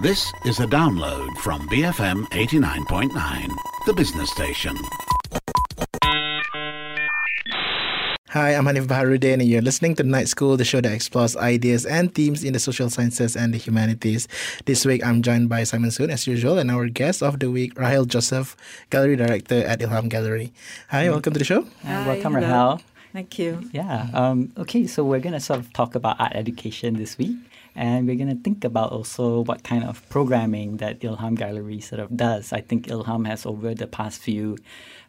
This is a download from BFM 89.9, the business station. Hi, I'm Hanif Baharuddin, and you're listening to Night School, the show that explores ideas and themes in the social sciences and the humanities. This week, I'm joined by Simon Soon, as usual, and our guest of the week, Rahel Joseph, Gallery Director at Ilham Gallery. Hi, mm. welcome to the show. Hi, welcome, hello. Rahel. Thank you. Yeah. Um, okay, so we're going to sort of talk about art education this week. And we're going to think about also what kind of programming that Ilham Gallery sort of does. I think Ilham has, over the past few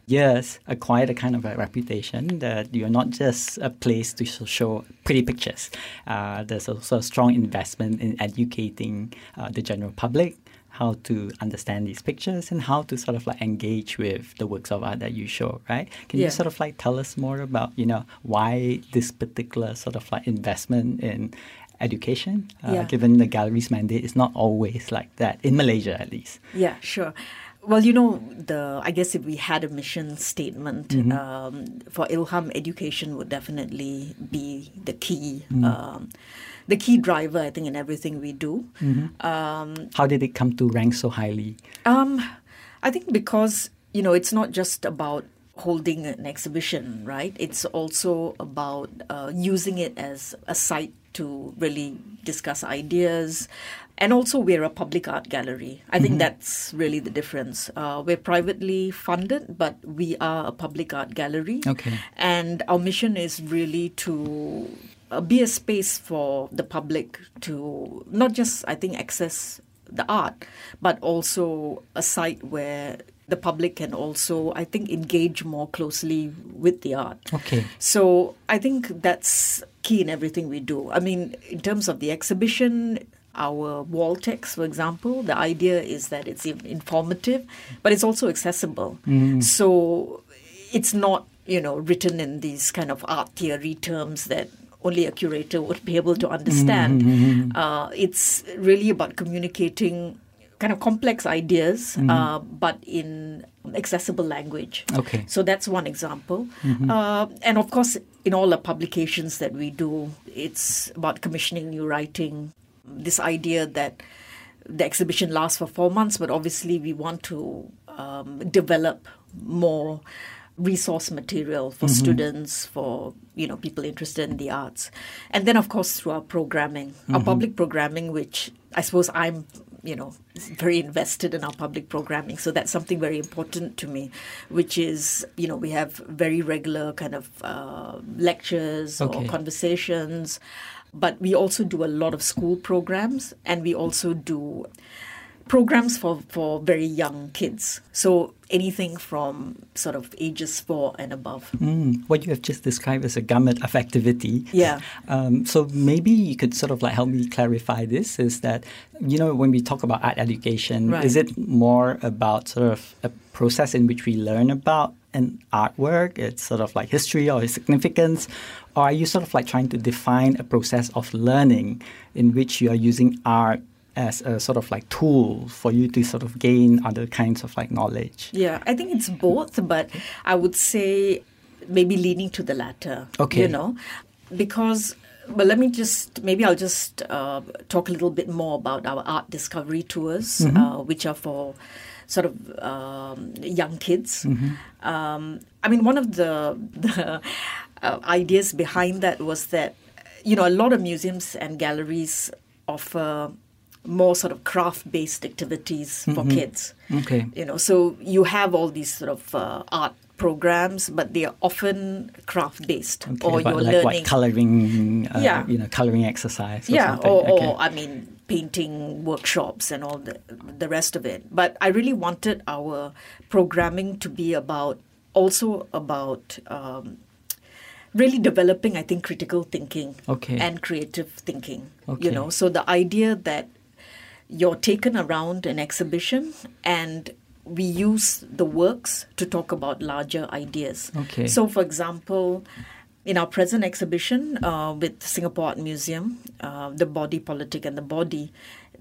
years, acquired a kind of a reputation that you're not just a place to show pretty pictures. Uh, there's also a strong investment in educating uh, the general public how to understand these pictures and how to sort of like engage with the works of art that you show, right? Can yeah. you sort of like tell us more about, you know, why this particular sort of like investment in education, uh, yeah. given the gallery's mandate is not always like that, in Malaysia at least. Yeah, sure. Well, you know, the I guess if we had a mission statement mm-hmm. um, for Ilham, education would definitely be the key, mm. um, the key driver. I think in everything we do. Mm-hmm. Um, How did it come to rank so highly? Um, I think because you know it's not just about holding an exhibition, right? It's also about uh, using it as a site to really discuss ideas. And also, we're a public art gallery. I think mm-hmm. that's really the difference. Uh, we're privately funded, but we are a public art gallery. Okay. And our mission is really to uh, be a space for the public to not just, I think, access the art, but also a site where the public can also, I think, engage more closely with the art. Okay. So I think that's key in everything we do. I mean, in terms of the exhibition, our wall text, for example, the idea is that it's informative, but it's also accessible. Mm. So it's not, you know, written in these kind of art theory terms that only a curator would be able to understand. Mm-hmm. Uh, it's really about communicating kind of complex ideas, mm-hmm. uh, but in accessible language. Okay. So that's one example. Mm-hmm. Uh, and of course, in all the publications that we do, it's about commissioning new writing. This idea that the exhibition lasts for four months, but obviously we want to um, develop more resource material for mm-hmm. students, for you know people interested in the arts, and then of course through our programming, mm-hmm. our public programming, which I suppose I'm you know very invested in our public programming so that's something very important to me which is you know we have very regular kind of uh, lectures okay. or conversations but we also do a lot of school programs and we also do programs for, for very young kids. So anything from sort of ages four and above. Mm, what you have just described as a gamut of activity. Yeah. Um, so maybe you could sort of like help me clarify this is that, you know, when we talk about art education, right. is it more about sort of a process in which we learn about an artwork, its sort of like history or its significance? Or are you sort of like trying to define a process of learning in which you are using art as a sort of like tool for you to sort of gain other kinds of like knowledge? Yeah, I think it's both, but I would say maybe leaning to the latter. Okay. You know, because well, let me just maybe I'll just uh, talk a little bit more about our art discovery tours, mm-hmm. uh, which are for sort of um, young kids. Mm-hmm. Um, I mean, one of the, the uh, ideas behind that was that you know a lot of museums and galleries offer more sort of craft based activities for mm-hmm. kids. Okay. You know, so you have all these sort of uh, art programs, but they are often craft based, okay, or you're like learning what, coloring, uh, yeah. you know, coloring exercise. Or yeah, something. or, okay. or I mean, painting workshops and all the the rest of it. But I really wanted our programming to be about also about. Um, really developing, I think, critical thinking okay. and creative thinking. Okay. You know, so the idea that you're taken around an exhibition and we use the works to talk about larger ideas. Okay. So, for example, in our present exhibition uh, with Singapore Art Museum, uh, The Body Politic and the Body,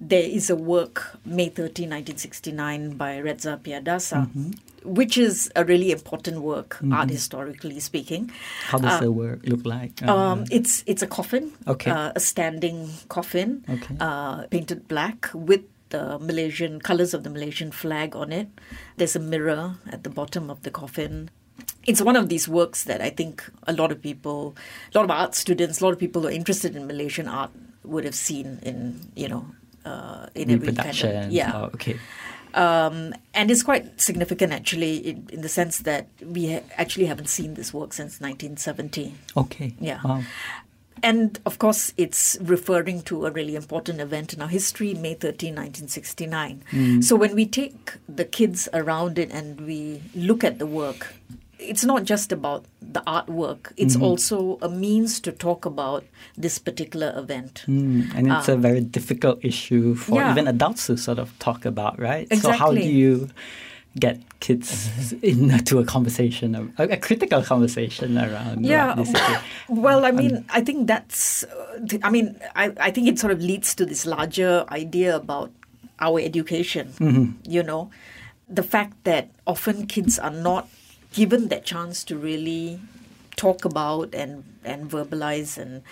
there is a work, May 13, 1969, by Redza Piyadasa, mm-hmm. Which is a really important work, Mm-hmm. art historically speaking. How does Uh, the work look like? Um, it's it's a coffin, Okay. uh, a standing coffin, Okay. uh, painted black with the Malaysian colors of the Malaysian flag on it. There's a mirror at the bottom of the coffin. It's one of these works that I think a lot of people, a lot of art students, a lot of people who are interested in Malaysian art would have seen in, you know, uh, in every kind of yeah. Oh, okay. Um, and it's quite significant actually in, in the sense that we ha- actually haven't seen this work since 1970. Okay. Yeah. Wow. And of course, it's referring to a really important event in our history, May 13, 1969. So when we take the kids around it and we look at the work, it's not just about the artwork, it's also a means to talk about this particular event. Mm, and it's a very difficult issue for Ah. yeah. even adults to sort of talk about, right? Exactly. So how do you get kids into a conversation, a, a critical conversation around Yeah. this issue? Well, I mean, I think that's, uh, I mean, I, I think it sort of leads to this larger idea about our education, you know, the fact that often kids are not given that chance to really talk about and, and verbalize and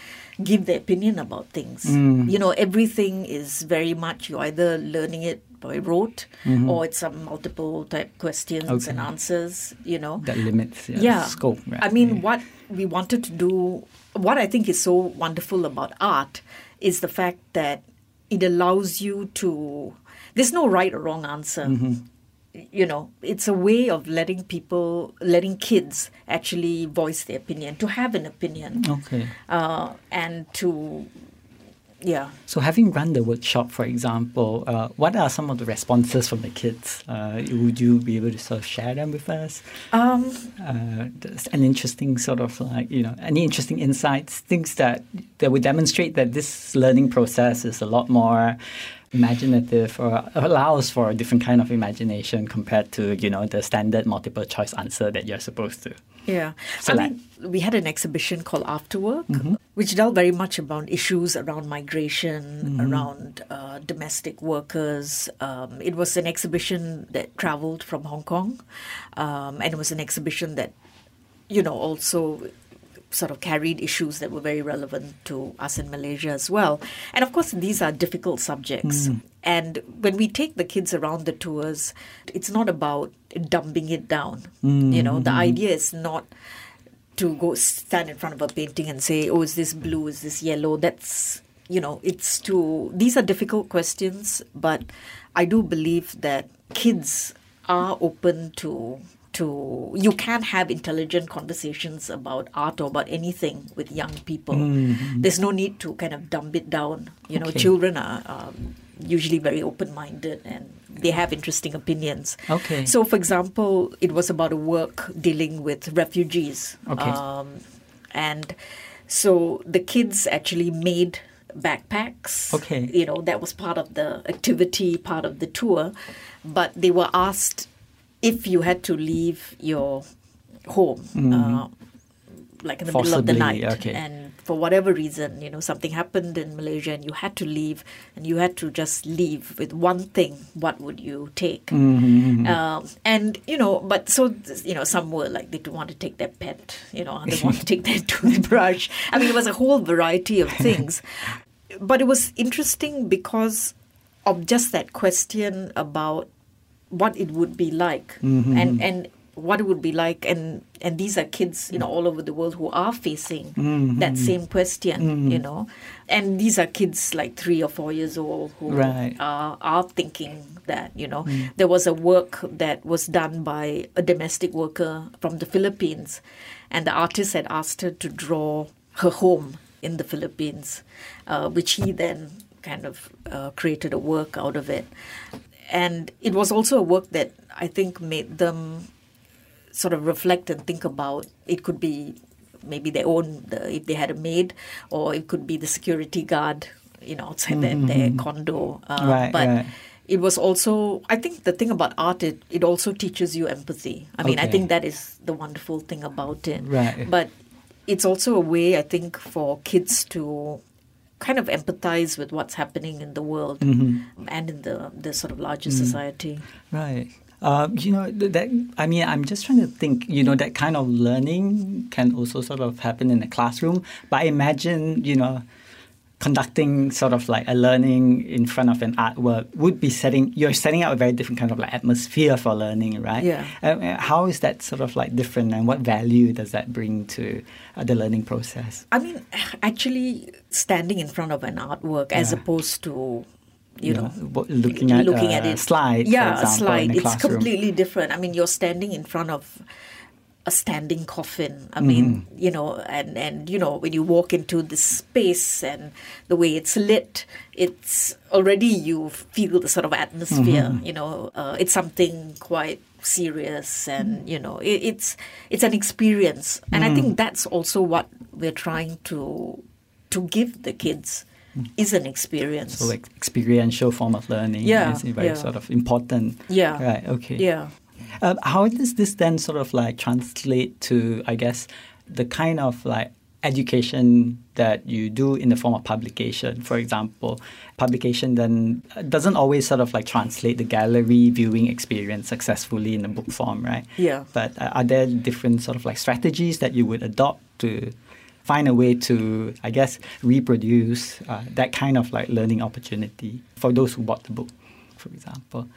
give their opinion about things. You know, everything is very much you're either learning it by rote or it's some multiple type questions Okay. and answers, you know That limits your yeah. scope, right? I mean, Yeah. what we wanted to do, what I think is so wonderful about art is the fact that it allows you to, there's no right or wrong answer. Mm-hmm. You know, it's a way of letting people, letting kids actually voice their opinion, to have an opinion, Okay. uh, and to, yeah. So, having run the workshop, for example, uh, what are some of the responses from the kids? Uh, would you be able to sort of share them with us? Um, Uh, an interesting sort of like you know any interesting insights, things that that would demonstrate that this learning process is a lot more imaginative or allows for a different kind of imagination compared to you know the standard multiple choice answer that you're supposed to. Yeah. So I like- mean, we had an exhibition called Afterwork, which dealt very much about issues around migration, around uh, domestic workers. Um, it was an exhibition that traveled from Hong Kong, um, and it was an exhibition that, you know, also sort of carried issues that were very relevant to us in Malaysia as well. And of course, these are difficult subjects. Hmm. And when we take the kids around the tours, it's not about dumbing it down. You know, the hmm. idea is not to go stand in front of a painting and say, oh, is this blue? Is this yellow? That's, you know, it's to, these are difficult questions, but I do believe that kids are open to to you can't have intelligent conversations about art or about anything with young people. There's no need to kind of dumb it down. You know, Okay. children are um, usually very open-minded and they have interesting opinions. Okay. So, for example, it was about a work dealing with refugees. Okay. Um, and so the kids actually made backpacks. Okay. You know, that was part of the activity, part of the tour. But they were asked if you had to leave your home, uh, like in the middle of the Mm-hmm. Night, okay. and for whatever reason, you know, something happened in Malaysia and you had to leave, and you had to just leave with one thing, what would you take? Mm-hmm, Um, and you know, but so you know, some were like they want to take their pet, you know, they want to take their toothbrush. I mean, it was a whole variety of things, but it was interesting because of just that question about what it would be like. And and what it would be like. And and these are kids you know all over the world who are facing that same question you know. And these are kids like three or four years old who Right. are, are thinking that you know. There was a work that was done by a domestic worker from the philippines. And the artist had asked her to draw her home in the philippines uh, which he then kind of uh, created a work out of it and it was also a work that I think made them sort of reflect and think about. It could be maybe their own, the, if they had a maid, or it could be the security guard, you know, outside their, their condo. Uh, Right, but right. it was also, I think the thing about art, it, it also teaches you empathy. I mean, I think that is the wonderful thing about it. Right. But it's also a way, I think, for kids to kind of empathize with what's happening in the world Mm-hmm. and in the, the sort of larger Mm. society. Right. Uh, you know that. I mean, I'm just trying to think. You know, that kind of learning can also sort of happen in the classroom. But I imagine, you know, conducting sort of like a learning in front of an artwork would be setting you're setting up a very different kind of like atmosphere for learning right Yeah. Uh, how is that sort of like different and what value does that bring to uh, the learning process I mean, actually standing in front of an artwork as opposed to, you know, looking at looking a at it slide Yeah, a slide. it's completely different. I mean, you're standing in front of a standing coffin. I mean, Mm-hmm. you know, and and you know when you walk into this space and the way it's lit, it's already you feel the sort of atmosphere. Mm-hmm. You know, uh, it's something quite serious, and you know, it, it's it's an experience, and I Mm. think that's also what we're trying to to give the kids is an experience. Mm. so like experiential form of learning Yeah, is very yeah. sort of important Yeah. right okay yeah. Um, how does this then sort of like translate to, I guess, the kind of like education that you do in the form of publication? For example, publication then doesn't always sort of like translate the gallery viewing experience successfully in the book form, right? Yeah. But uh, are there different sort of like strategies that you would adopt to find a way to, I guess, reproduce uh, that kind of like learning opportunity for those who bought the book, for example?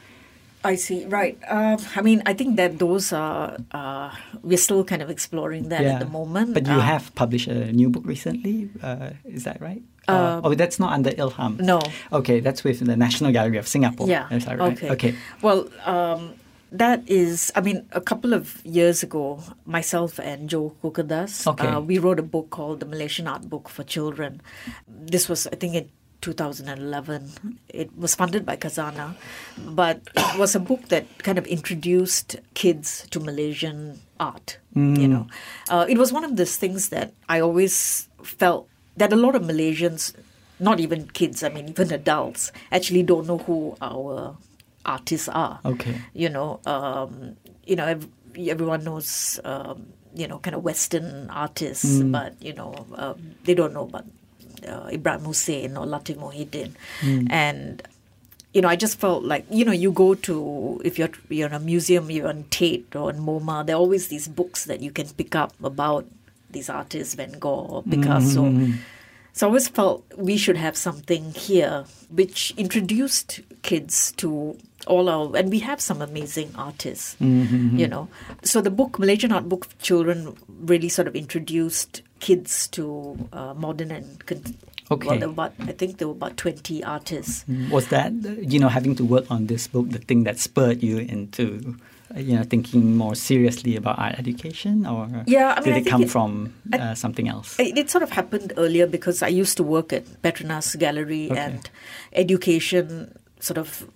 I see. Right. Um, I mean, I think that those are uh, we're still kind of exploring that at the moment. But you Uh, have published a new book recently, uh, is that right? Uh, oh, that's not under Ilham. no. Okay, that's with the National Gallery of Singapore. Yeah. Is that right? Okay. Okay. Well, um, that is. I mean, a couple of years ago, myself and Jo Kukathas, Okay. uh, we wrote a book called The Malaysian Art Book for Children. This was, I think, in 2011. It was funded by Khazanah, but it was a book that kind of introduced kids to Malaysian art. You know, uh, it was one of those things that I always felt that a lot of Malaysians, not even kids, I mean even adults, actually don't know who our artists are. Okay. You know, um, you know, ev- everyone knows, um, you know, kind of Western artists, but you know, uh, they don't know about uh, Ibrahim Hussein or Latif Mohidin, hmm. and you know, I just felt like you know, you go to if you're you're in a museum, you're on Tate or in MoMA, there are always these books that you can pick up about these artists, Van Gogh or Picasso. Hmm, hmm, so I always felt we should have something here which introduced kids to all our, and we have some amazing artists, you know. So the book, Malaysian Art Book for Children, really sort of introduced kids to uh, modern and, con- Okay. well, there were about, I think there were about 20 artists. Was that, you know, having to work on this book the thing that spurred you into, you know, thinking more seriously about art education? Or Yeah, I mean, did I it come it- from I- uh, something else? It, it sort of happened earlier because I used to work at Petronas Gallery Okay. and education sort of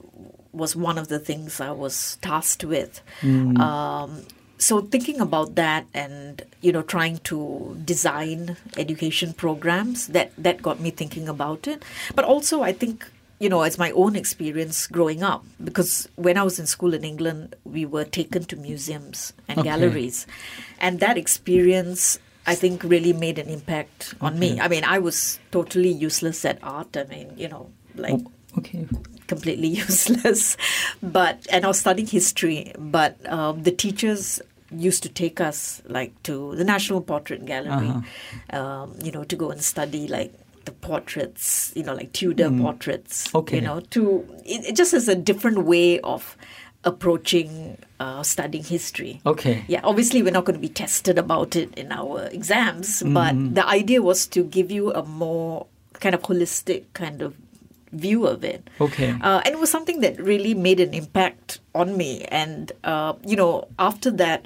was one of the things I was tasked with. Hmm. Um, so thinking about that and you know trying to design education programs that that got me thinking about it but also i think you know as my own experience growing up because when i was in school in england we were taken to museums and Okay. galleries and that experience i think really made an impact on me i mean i was totally useless at art i mean you know like Oh, okay. completely useless. But and I was studying history, but um, the teachers used to take us like to the National Portrait Gallery, Uh-huh. um, you know, to go and study like the portraits, you know, like Tudor portraits. Mm. Okay. You know, to it, it just is a different way of approaching uh, studying history. Okay. Yeah, obviously we're not going to be tested about it in our exams, Mm-hmm. but the idea was to give you a more kind of holistic kind of view of it. Okay. Uh, and it was something that really made an impact on me. And, uh, you know, after that,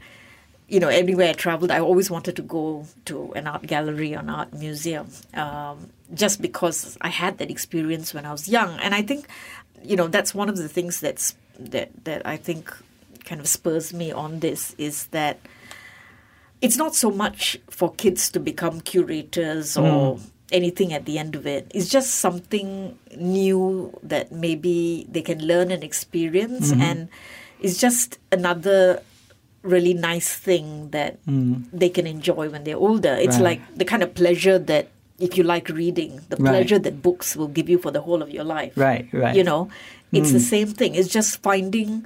you know, everywhere I traveled, I always wanted to go to an art gallery or an art museum um, just because I had that experience when I was young. And I think, you know, that's one of the things that's that that I think kind of spurs me on this is that it's not so much for kids to become curators or anything at the end of it. It's just something new that maybe they can learn and experience, and it's just another really nice thing that they can enjoy when they're older. It's Right. like the kind of pleasure that if you like reading, the Right. pleasure that books will give you for the whole of your life. Right, right. You know, it's the same thing. It's just finding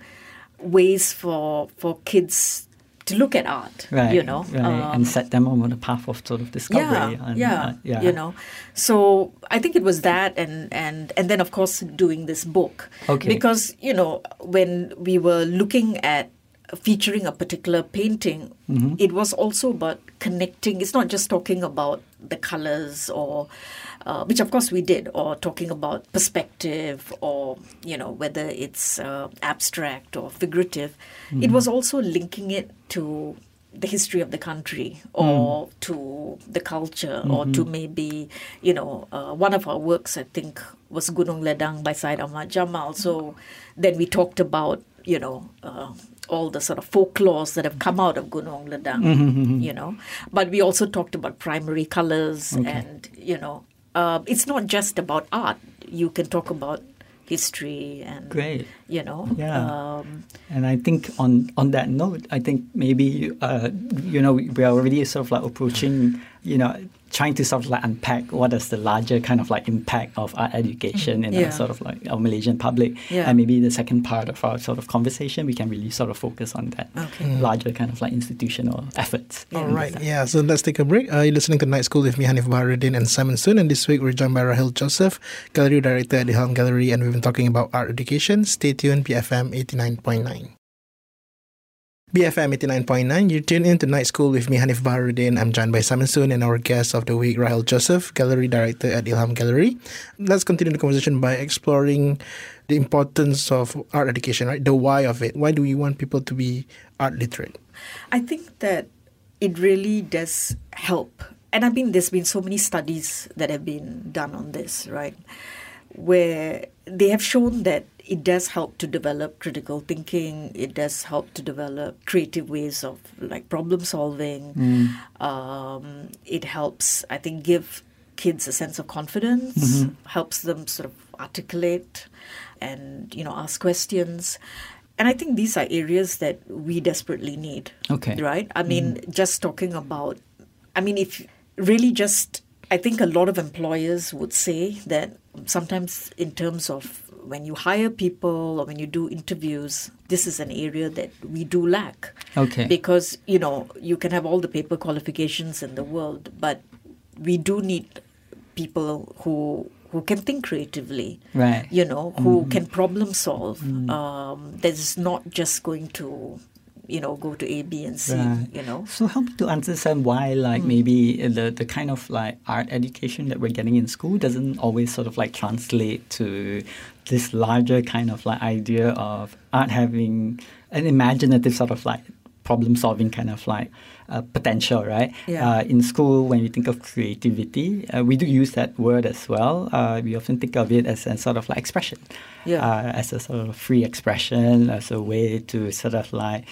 ways for for kids to look at art, Right. you know, right. Um, and set them on the path of sort of discovery. yeah, and, yeah, uh, yeah. you know. So I think it was that, and and and then of course doing this book, Okay. because you know when we were looking at featuring a particular painting, Mm-hmm. it was also about connecting. It's not just talking about the colors or. Uh, which of course we did, or talking about perspective, or you know whether it's uh, abstract or figurative. It was also linking it to the history of the country or to the culture or to maybe you know uh, one of our works i think was gunung ledang by Syed ahmad jamal so then we talked about you know uh, all the sort of folklores that have come out of gunung ledang you know but we also talked about primary colors and you know uh, it's not just about art you can talk about history and Great. you know Yeah. um, And I think on on that note, I think maybe uh, you know we are already sort of like approaching, you know, trying to sort of like unpack what is the larger kind of like impact of art education in Yeah. our sort of like our Malaysian public. Yeah. And maybe the second part of our sort of conversation, we can really sort of focus on that Okay. larger kind of like institutional efforts. All right, yeah. So let's take a break. Uh, you're listening to Night School with me, Hanif Baharuddin and Simon Soon. And this week we're joined by Rahel Joseph, Gallery Director at Ilham Gallery, and we've been talking about art education. Stay tuned, BFM 89.9. BFM 89.9, you tune in to Night School with me, Hanif Baharuddin. I'm joined by Simon Soon and our guest of the week, Rahel Joseph, Gallery Director at Ilham Gallery. Let's continue the conversation by exploring the importance of art education, right? The why of it. Why do we want people to be art literate? I think that it really does help. And I mean, there's been so many studies that have been done on this, right? Where they have shown that it does help to develop critical thinking, it does help to develop creative ways of like problem solving. Mm. Um, it helps, I think, give kids a sense of confidence, mm-hmm. helps them sort of articulate and, you know, ask questions. And I think these are areas that we desperately need. Okay. Right? I mean, mm. just talking about, I mean, if really just, I think a lot of employers would say that sometimes in terms of when you hire people or when you do interviews, this is an area that we do lack. Okay. Because, you know, you can have all the paper qualifications in the world, but we do need people who who can think creatively Right. you know, who can problem solve. Um, that is not just going to, you know, go to A, B, and C. Right. You know, So help me to understand why, like maybe the the kind of like art education that we're getting in school doesn't always sort of like translate to this larger kind of like idea of art having an imaginative sort of like problem solving kind of like uh, potential, right? Yeah. Uh, in school, when we think of creativity, uh, we do use that word as well. Uh, we often think of it as a sort of like expression, Yeah. uh, as a sort of free expression, as a way to sort of like,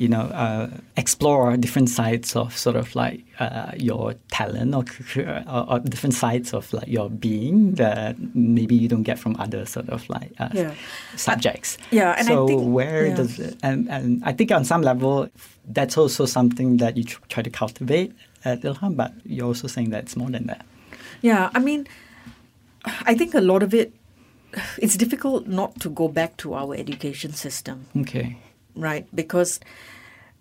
you know, uh, explore different sides of sort of like uh, your talent or, cr- or, or different sides of like your being that maybe you don't get from other sort of like uh, Yeah. subjects. yeah, and I so think- where yeah. does it, and, and I think on some level that's also something that you tr- try to cultivate at Ilham, but you're also saying that it's more than that. yeah. I mean, I think a lot of it. It's difficult not to go back to our education system. Okay. Right? Because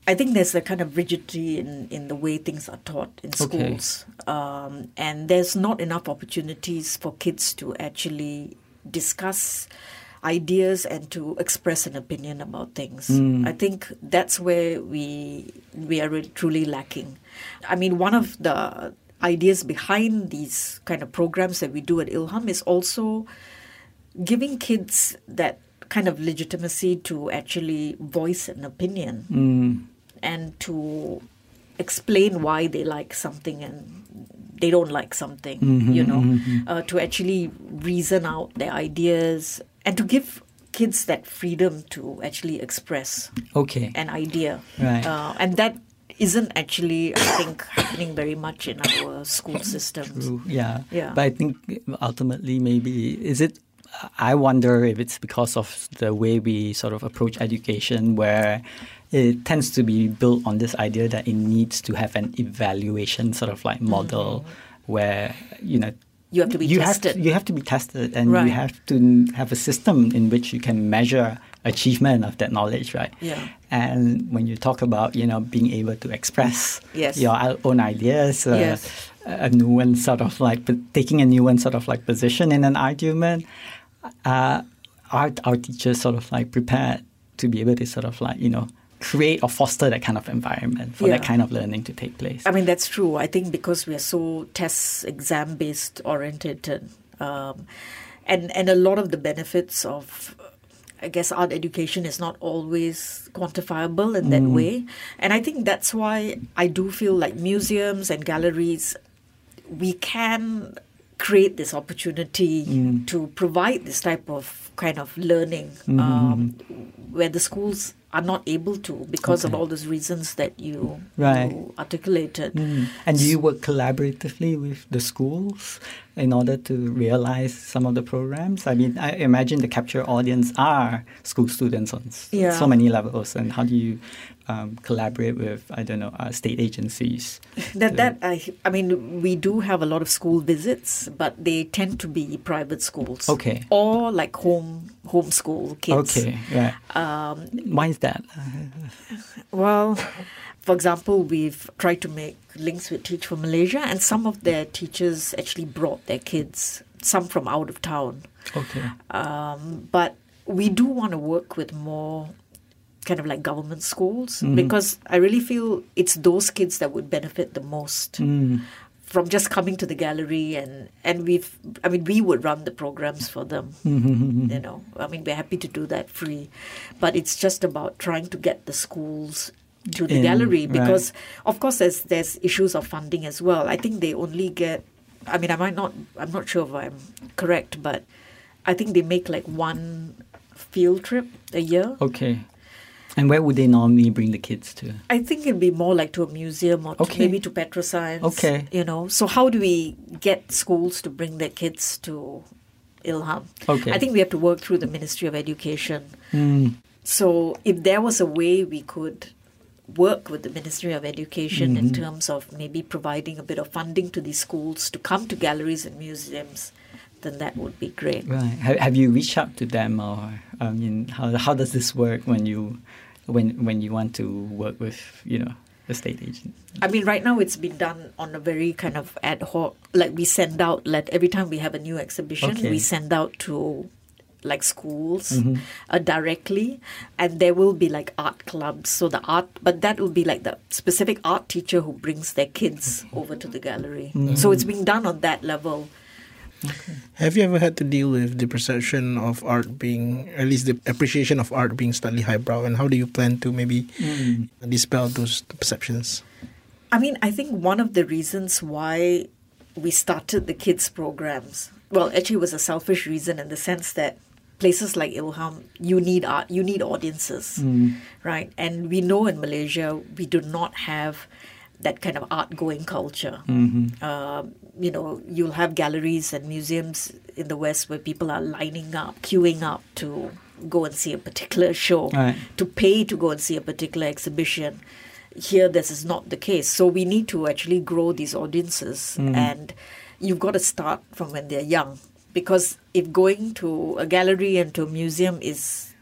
I think there's a kind of rigidity in, in the way things are taught in Okay. schools. Um, and there's not enough opportunities for kids to actually discuss ideas and to express an opinion about things. I think that's where we we are really truly lacking. I mean, one of the ideas behind these kind of programs that we do at Ilham is also giving kids that kind of legitimacy to actually voice an opinion Mm. and to explain why they like something and they don't like something, you know, uh, to actually reason out their ideas and to give kids that freedom to actually express Okay. an idea. Right. Uh, and that isn't actually, I think, happening very much in our school systems. True. Yeah. Yeah. But I think ultimately, maybe is it. I wonder if it's because of the way we sort of approach education, where it tends to be built on this idea that it needs to have an evaluation sort of like model, where you know Mm-hmm. You have to be you tested. Have to, you have to be tested, and Right. you have to have a system in which you can measure achievement of that knowledge, right? Yeah. And when you talk about you know being able to express Yes. your own ideas, uh, Yes. a nuanced sort of like taking a new one sort of like position in an argument, uh, our our teachers sort of like prepared to be able to sort of like you know create or foster that kind of environment for that kind of learning to take place. I mean, that's true. I think because we are so test exam based oriented, um, and and a lot of the benefits of, I guess, art education is not always quantifiable in that way. And I think that's why I do feel like museums and galleries, we can create this opportunity mm. to provide this type of kind of learning mm-hmm, um, mm-hmm. where the schools are not able to because of all those reasons that you, Right. you articulated. Mm. And do you work collaboratively with the schools in order to realize some of the programs? I mean, I imagine the capture audience are school students on Yeah. so many levels. And how do you um, collaborate with, I don't know, uh, state agencies? That that I I mean we do have a lot of school visits, but they tend to be private schools. Okay. Or like home homeschool kids. Okay, right. Um, Why is that? well, for example, we've tried to make links with Teach for Malaysia, and some of their teachers actually brought their kids, some from out of town. Okay. Um, but we do want to work with more kind of like government schools Mm-hmm. because I really feel it's those kids that would benefit the most Mm. From just coming to the gallery and and we've I mean we would run the programs for them. Mm-hmm. You know, I mean we're happy to do that free, but it's just about trying to get the schools to the In, gallery right. because of course there's there's issues of funding as well. I think they only get I mean I might not I'm not sure if I'm correct, but I think they make like one field trip a year. Okay. And where would they normally bring the kids to? I think it'd be more like to a museum or to maybe to Petrosains. Okay. You know, so how do we get schools to bring their kids to Ilham? Okay. I think we have to work through the Ministry of Education. Mm. So if there was a way we could work with the Ministry of Education in Mm-hmm. terms of maybe providing a bit of funding to these schools to come to galleries and museums, then that would be great. Right. Have, have you reached out to them, or I mean, how how does this work when you when when you want to work with you know the state agent? I mean, right now it's been done on a very kind of ad hoc. Like we send out, let every time we have a new exhibition, Okay. we send out to like schools Mm-hmm. uh, directly, and there will be like art clubs. So the art, but that will be like the specific art teacher who brings their kids over to the gallery. Mm-hmm. So it's being done on that level. Have you ever had to deal with the perception of art being, at least the appreciation of art being slightly highbrow, and how do you plan to maybe hmm. dispel those perceptions? I mean, I think one of the reasons why we started the kids programs, well, actually, it was a selfish reason in the sense that places like Ilham, you need art, you need audiences, hmm. right? And we know in Malaysia we do not have that kind of art going culture. Um, you know, you'll have galleries and museums in the West where people are lining up, queuing up to go and see a particular show, Right. to pay to go and see a particular exhibition. Here, this is not the case. So we need to actually grow these audiences, and you've got to start from when they're young. Because if going to a gallery and to a museum is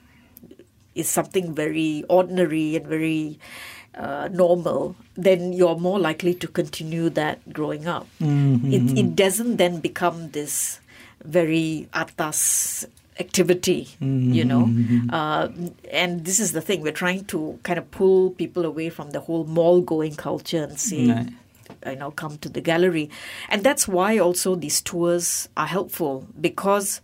is something very ordinary and very uh, normal, then you're more likely to continue that growing up. It, it doesn't then become this very atas activity, you know. Uh, and this is the thing we're trying to kind of pull people away from the whole mall going culture and say, Right. you know, come to the gallery. And that's why also these tours are helpful because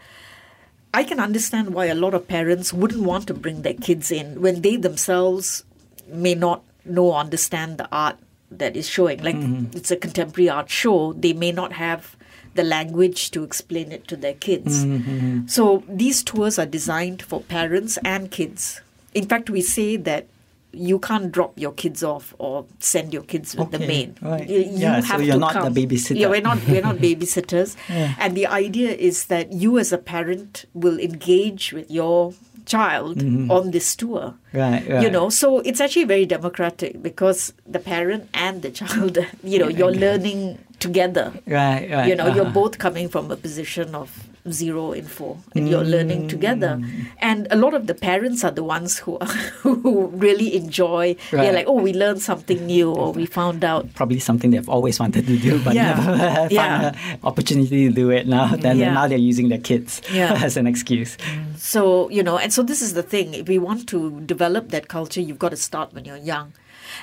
I can understand why a lot of parents wouldn't want to bring their kids in when they themselves may not know understand the art that is showing. Like mm-hmm. it's a contemporary art show, they may not have the language to explain it to their kids. Mm-hmm, mm-hmm. So these tours are designed for parents and kids. In fact, we say that you can't drop your kids off or send your kids with the Okay, maid. right. You, Yeah, so have you're to not the babysitter. Yeah, we're not we're not babysitters. Yeah. And the idea is that you as a parent will engage with your child on this tour. Mm-hmm. Right, right. You know, so it's actually very democratic because the parent and the child, you know, you're learning together. Right, right. You know, you're uh-huh. both coming from a position of zero in four and you're learning together Mm. and a lot of the parents are the ones who are, who really enjoy they're like oh we learned something new or we found out Probably something they've always wanted to do, but Yeah. never had Yeah. an opportunity to do it. Now, then Yeah. now they're using their kids Yeah. as an excuse. So, you know, and so this is the thing. If we want to develop that culture, you've got to start when you're young.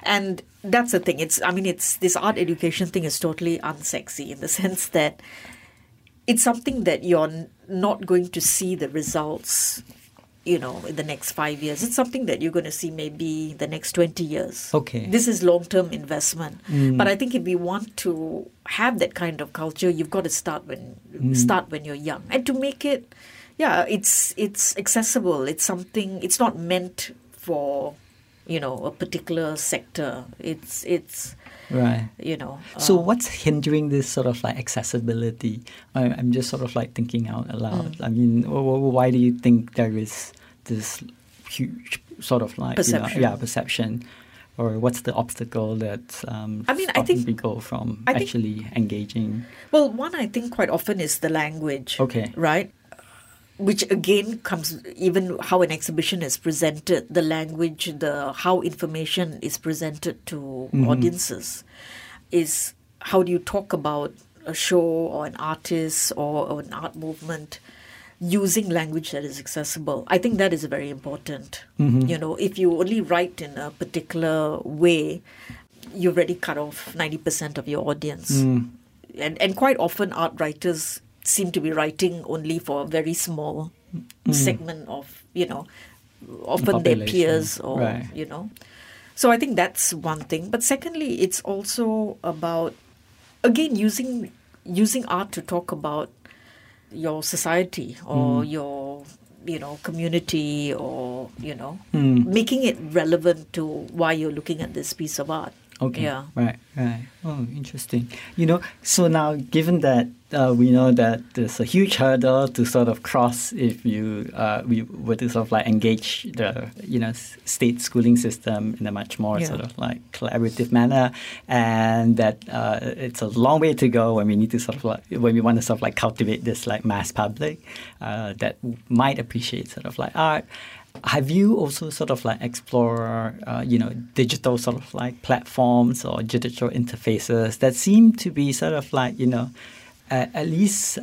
And that's the thing. It's, I mean, it's this art education thing is totally unsexy in the sense that it's something that you're not going to see the results, you know, in the next five years. It's something that you're going to see maybe the next 20 years. Okay. This is long term investment. Mm. But I think if we want to have that kind of culture, you've got to start when mm. start when you're young. And to make it yeah, it's it's accessible. It's something it's not meant for, you know, a particular sector. It's it's Right. you know So uh, what's hindering this sort of like accessibility? I, I'm just sort of like thinking out aloud. Mm. I mean, wh- wh- why do you think there is this huge sort of like you know, Perception. yeah, perception, or what's the obstacle that um, I mean, I think- people from think- actually engaging? Well, one I think quite often is the language. Okay. Right? Which again comes even how an exhibition is presented, the language, the how information is presented to mm-hmm. audiences is how do you talk about a show or an artist or, or an art movement using language that is accessible. I think that is very important. Mm-hmm. You know, if you only write in a particular way, you've already cut off 90% of your audience mm. and and quite often art writers seem to be writing only for a very small segment of you know often their peers or right. you know so i think that's one thing but secondly it's also about again using using art to talk about your society or Hmm. your you know community or you know Hmm. making it relevant to why you're looking at this piece of art Okay. yeah Right. Right. Oh, interesting. You know, so now given that uh, we know that there's a huge hurdle to sort of cross if you uh, we were to sort of like engage the you know state schooling system in a much more Yeah. sort of like collaborative manner, and that uh, it's a long way to go when we need to sort of like when we want to sort of like cultivate this like mass public uh, that might appreciate sort of like art. Have you also sort of like explore, uh, you know, digital sort of like platforms or digital interfaces that seem to be sort of like, you know, uh, at least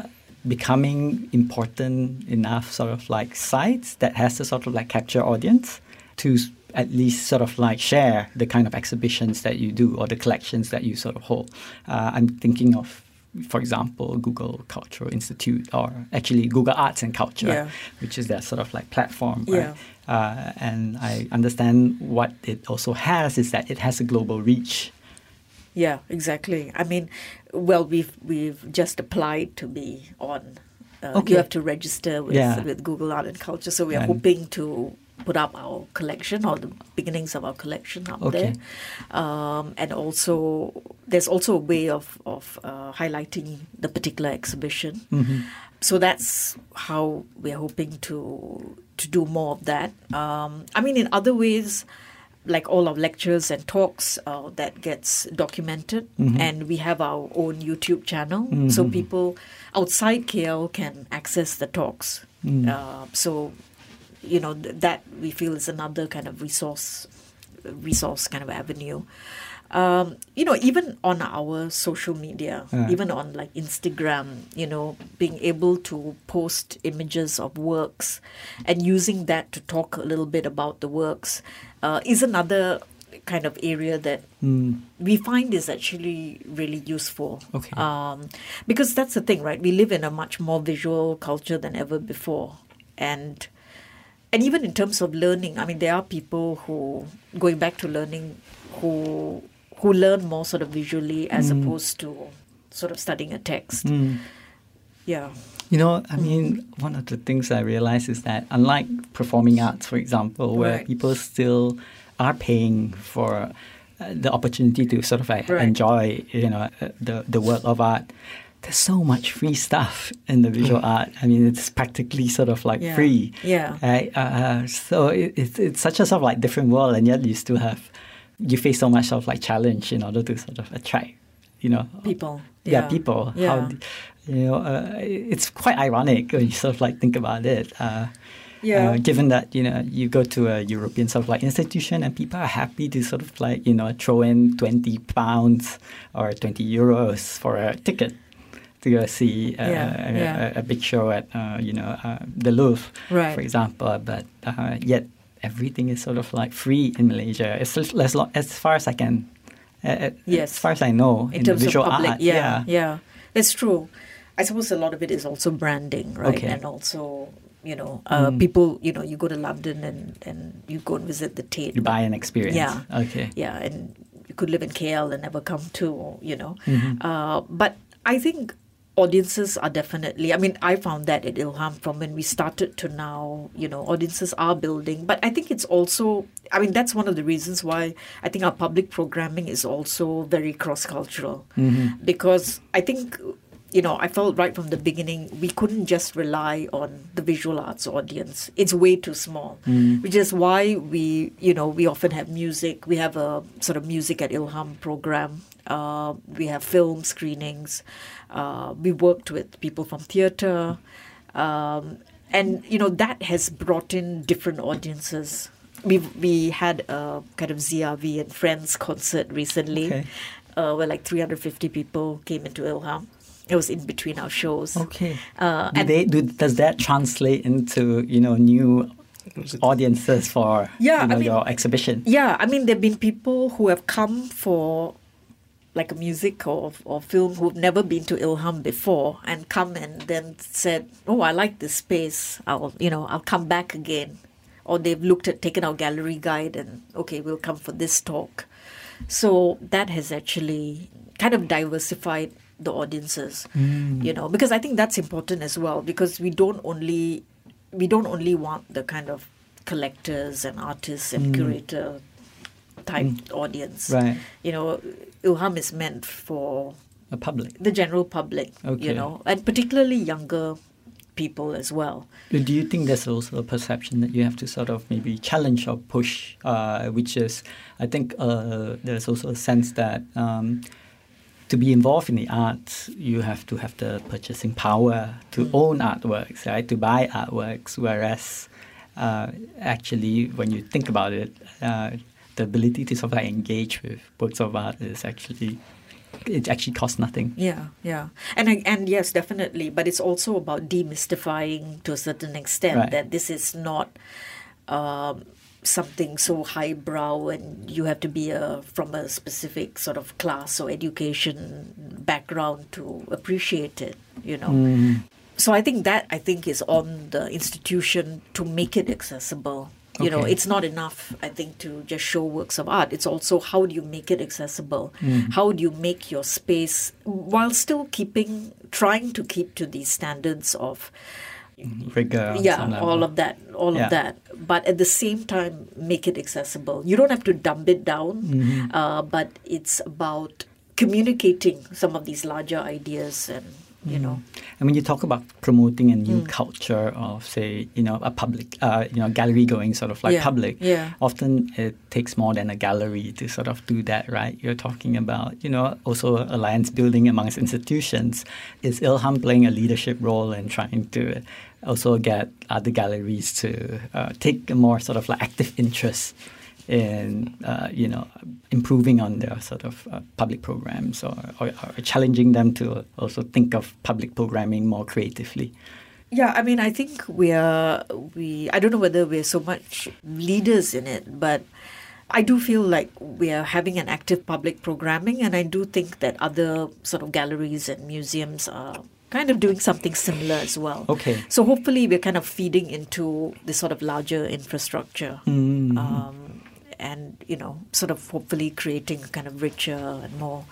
becoming important enough sort of like sites that has to sort of like capture audience to at least sort of like share the kind of exhibitions that you do or the collections that you sort of hold. Uh, I'm thinking of, for example, Google Cultural Institute or actually Google Arts and Culture Yeah. which is that sort of like platform. Yeah. Right? Uh, and I understand what it also has is that it has a global reach. Yeah, exactly. I mean, well, we've we've just applied to be on. Uh, Okay. You have to register with Yeah. with Google Art and Culture, so we are And- hoping to put up our collection or the beginnings of our collection up Okay. there. Um, and also, there's also a way of of uh, highlighting the particular exhibition. Mm-hmm. So that's how we're hoping to to do more of that. Um, I mean, in other ways, like all our lectures and talks, uh, that gets documented, and we have our own YouTube channel, so people outside KL can access the talks. Uh, so, you know, th- that we feel is another kind of resource resource kind of avenue. Um, you know, even on our social media, Yeah. even on like Instagram, you know, being able to post images of works and using that to talk a little bit about the works uh, is another kind of area that we find is actually really useful. Okay. Um, because that's the thing, right? We live in a much more visual culture than ever before. And and even in terms of learning, I mean, there are people who going back to learning who who learn more sort of visually as opposed to sort of studying a text. Yeah. You know, I mean, one of the things I realize is that unlike performing arts, for example, where Right. people still are paying for uh, the opportunity to sort of like Right. enjoy, you know, uh, the the work of art. There's so much free stuff in the visual art. I mean, it's practically sort of like Yeah. free. Yeah. Right? Uh, so it, it's it's such a sort of like different world, and yet you still have you face so much of like challenge in order to sort of attract, you know, People. yeah, Yeah. people. Yeah. How, you know, uh, it's quite ironic when you sort of like think about it. Uh, Yeah. Uh, given that you know you go to a European sort of like institution and people are happy to sort of like you know throw in twenty pounds or twenty euros for a ticket to go see uh, Yeah, a, yeah. A, a big show at uh, you know uh, the Louvre, Right. for example. But uh, yet everything is sort of like free in Malaysia. As, as, lo- as far as I can, uh, Yes. as far as I know, in in, terms visual of public. art, yeah, yeah, it's true. I suppose a lot of it is also branding, right? Okay. And also, you know, uh, Mm. people, you know, you go to London and, and you go and visit the Tate. You buy an experience. Yeah. Okay. Yeah, and you could live in KL and never come to, you know. Mhm. Uh, but I think audiences are definitely, I mean, I found that at Ilham from when we started to now, you know, audiences are building. But I think it's also, I mean, that's one of the reasons why I think our public programming is also very cross cultural. Mhm. Because I think, you know, I felt right from the beginning we couldn't just rely on the visual arts audience. It's way too small, which is why we, you know, we often have music. We have a sort of music at Ilham program. Uh, we have film screenings. Uh, we worked with people from theatre. Um, and, you know, that has brought in different audiences. We we had a kind of Zee Avi and Friends concert recently Okay. uh, where like 350 people came into Ilham. It was in between our shows. Okay. Uh, do they, do, does that translate into you know new audiences for Yeah, you know, I mean- your exhibition? Yeah, I mean, there have been people who have come for like a music or, or film who've never been to Ilham before and come and then said, "Oh, I like this space. I'll, you know, I'll come back again." Or they've looked at taken our gallery guide and okay, we'll come for this talk. So that has actually kind of diversified the audiences, you know, because I think that's important as well because we don't only we don't only want the kind of collectors and artists and curator type audience. Right. You know, Ilham is meant for A public. the general public, Okay. you know, and particularly younger people as well. Do you think there's also a perception that you have to sort of maybe challenge or push, uh, which is, I think uh, there's also a sense that um, to be involved in the arts, you have to have the purchasing power to own artworks, right? To buy artworks, whereas uh, actually, when you think about it, uh, the ability to sort of like engage with works of art is actually it actually costs nothing. Yeah, yeah, and and yes, definitely. But it's also about demystifying to a certain extent Right. that this is not um, something so highbrow, and you have to be a from a specific sort of class or education background to appreciate it. You know. Mm. So I think that I think is on the institution to make it accessible. You know, it's not enough, I think, to just show works of art. It's also how do you make it accessible? How do you make your space while still keeping, trying to keep to these standards of, Rigor. yeah, all of that, all Yeah. of that. But at the same time, make it accessible. You don't have to dumb it down, Mm-hmm. uh, but it's about communicating some of these larger ideas and, you know, And when you talk about promoting a Mm. new culture of, say, you know, a public, uh, you know, gallery going sort of like Yeah, public, yeah. often it takes more than a gallery to sort of do that, right? You're talking about, you know, also alliance building amongst institutions. Is Ilham playing a leadership role in trying to also get other galleries to uh, take a more sort of like active interest in uh, you know improving on their sort of uh, public programs or, or, or challenging them to also think of public programming more creatively. Yeah, I mean, I think we are we. I don't know whether we're so much leaders in it, but I do feel like we are having an active public programming, and I do think that other sort of galleries and museums are kind of doing something similar as well. Okay. So hopefully, we're kind of feeding into this sort of larger infrastructure. Mm. Um, and you know, sort of hopefully creating a kind of richer and more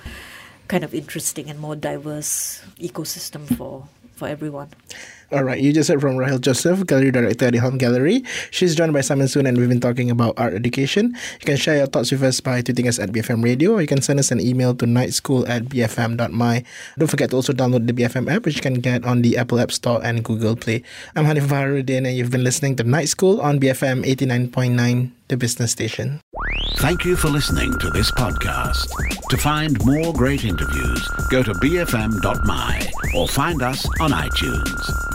kind of interesting and more diverse ecosystem for for everyone. All right, you just heard from Rahel Joseph, Gallery Director at the Ilham Gallery. She's joined by Simon Soon, and we've been talking about art education. You can share your thoughts with us by tweeting us at BFM Radio, or you can send us an email to nightschool at bfm.my. Don't forget to also download the BFM app, which you can get on the Apple App Store and Google Play. I'm Hanif Baharuddin, and you've been listening to Night School on BFM 89.9, the business station. Thank you for listening to this podcast. To find more great interviews, go to bfm.my or find us on iTunes.